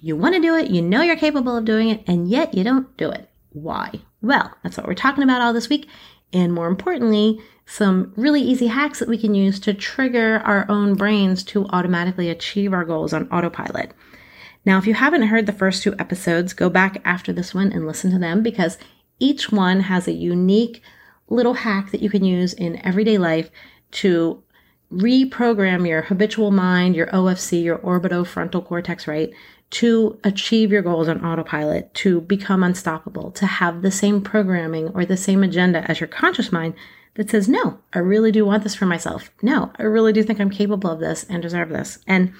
You want to do it, you know you're capable of doing it, and yet you don't do it. Why? Well, that's what we're talking about all this week. And more importantly, some really easy hacks that we can use to trigger our own brains to automatically achieve our goals on autopilot. Now, if you haven't heard the first two episodes, go back after this one and listen to them because each one has a unique little hack that you can use in everyday life to reprogram your habitual mind, your OFC, your orbitofrontal cortex, right? To achieve your goals on autopilot, to become unstoppable, to have the same programming or the same agenda as your conscious mind that says, no, I really do want this for myself. No, I really do think I'm capable of this and deserve this. And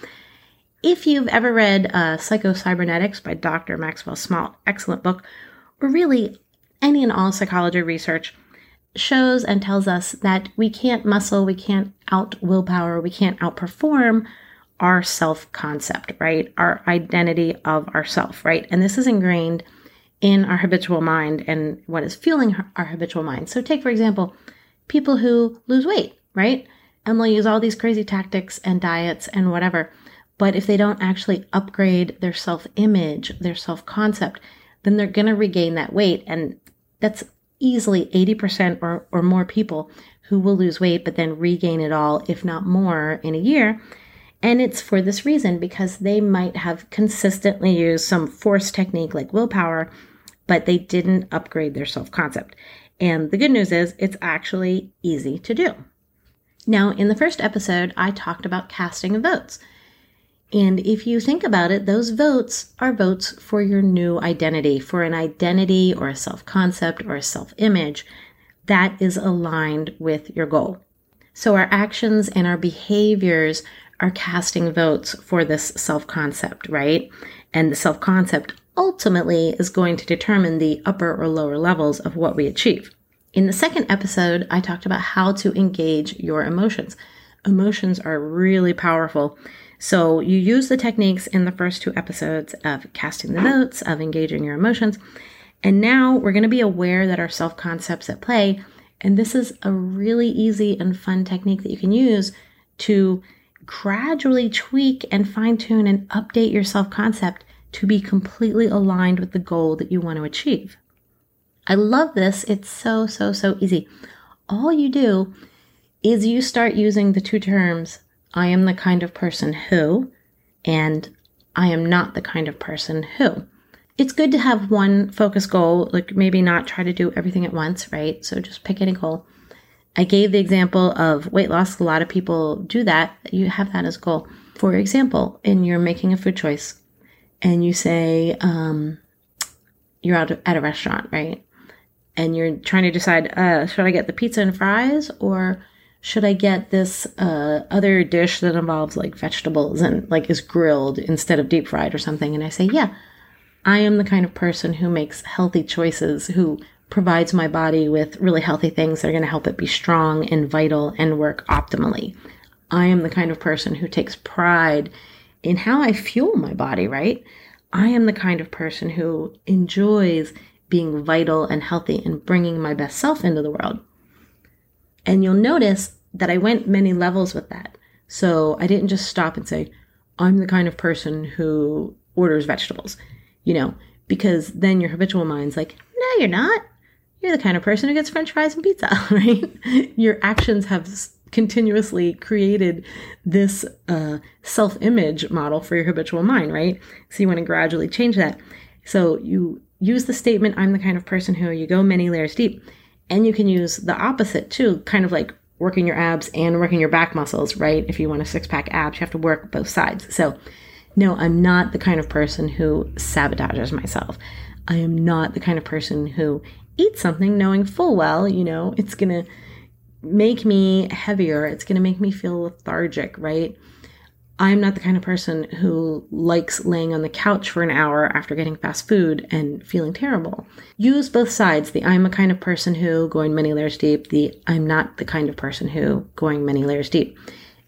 if you've ever read uh, Psycho-Cybernetics by Dr. Maxwell Maltz, excellent book, or really any and all psychology research, shows and tells us that we can't muscle, we can't out willpower, we can't outperform our self concept, right? Our identity of ourself, right? And this is ingrained in our habitual mind and what is fueling our habitual mind. So, take for example, people who lose weight, right? And they'll use all these crazy tactics and diets and whatever. But if they don't actually upgrade their self image, their self concept, then they're going to regain that weight. And that's easily 80% or, or more people who will lose weight but then regain it all, if not more, in a year. And it's for this reason because they might have consistently used some force technique like willpower, but they didn't upgrade their self concept. And the good news is it's actually easy to do. Now, in the first episode, I talked about casting votes. And if you think about it, those votes are votes for your new identity, for an identity or a self concept or a self image that is aligned with your goal. So our actions and our behaviors are casting votes for this self concept, right? And the self concept ultimately is going to determine the upper or lower levels of what we achieve. In the second episode, I talked about how to engage your emotions. Emotions are really powerful so you use the techniques in the first two episodes of casting the votes, of engaging your emotions. And now we're going to be aware that our self concepts at play. And this is a really easy and fun technique that you can use to gradually tweak and fine tune and update your self concept to be completely aligned with the goal that you want to achieve. I love this. It's so, so, so easy. All you do is you start using the two terms I am the kind of person who, and I am not the kind of person who. It's good to have one focus goal, like maybe not try to do everything at once, right? So just pick any goal. I gave the example of weight loss. A lot of people do that. You have that as a goal. For example, and you're making a food choice and you say, um, you're out at a restaurant, right? And you're trying to decide, uh, should I get the pizza and fries or should I get this uh, other dish that involves like vegetables and like is grilled instead of deep fried or something? And I say, yeah, I am the kind of person who makes healthy choices, who provides my body with really healthy things that are going to help it be strong and vital and work optimally. I am the kind of person who takes pride in how I fuel my body, right? I am the kind of person who enjoys being vital and healthy and bringing my best self into the world. And you'll notice that I went many levels with that. So I didn't just stop and say, I'm the kind of person who orders vegetables, you know, because then your habitual mind's like, no, you're not. You're the kind of person who gets french fries and pizza, right? your actions have continuously created this uh, self image model for your habitual mind, right? So you want to gradually change that. So you use the statement, I'm the kind of person who, you go many layers deep. And you can use the opposite too, kind of like working your abs and working your back muscles, right? If you want a six pack abs, you have to work both sides. So, no, I'm not the kind of person who sabotages myself. I am not the kind of person who eats something knowing full well, you know, it's going to make me heavier. It's going to make me feel lethargic, right? I'm not the kind of person who likes laying on the couch for an hour after getting fast food and feeling terrible. Use both sides. The I'm a kind of person who going many layers deep, the I'm not the kind of person who going many layers deep.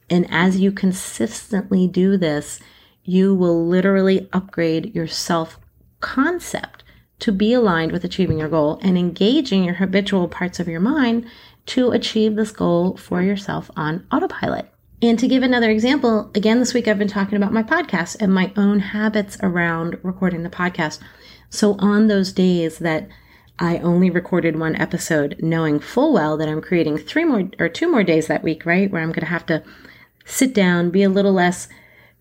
And as you consistently do this, you will literally upgrade your self concept to be aligned with achieving your goal and engaging your habitual parts of your mind to achieve this goal for yourself on autopilot. And to give another example, again, this week I've been talking about my podcast and my own habits around recording the podcast. So on those days that I only recorded one episode, knowing full well that I'm creating three more or two more days that week, right? Where I'm going to have to sit down, be a little less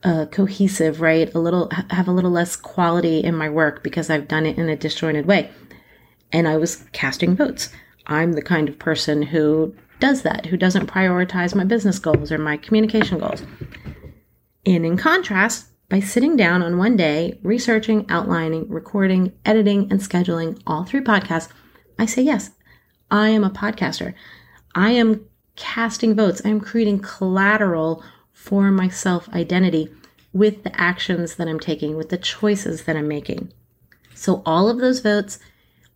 uh, cohesive, right? A little, have a little less quality in my work because I've done it in a disjointed way. And I was casting votes. I'm the kind of person who does that, who doesn't prioritize my business goals or my communication goals. And in contrast, by sitting down on one day, researching, outlining, recording, editing, and scheduling all three podcasts, I say, yes, I am a podcaster. I am casting votes. I'm creating collateral for my self identity with the actions that I'm taking, with the choices that I'm making. So, all of those votes,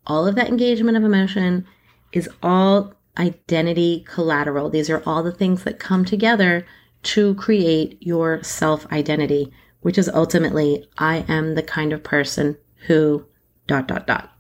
all of that engagement of emotion is all identity collateral. These are all the things that come together to create your self identity, which is ultimately, I am the kind of person who dot, dot, dot.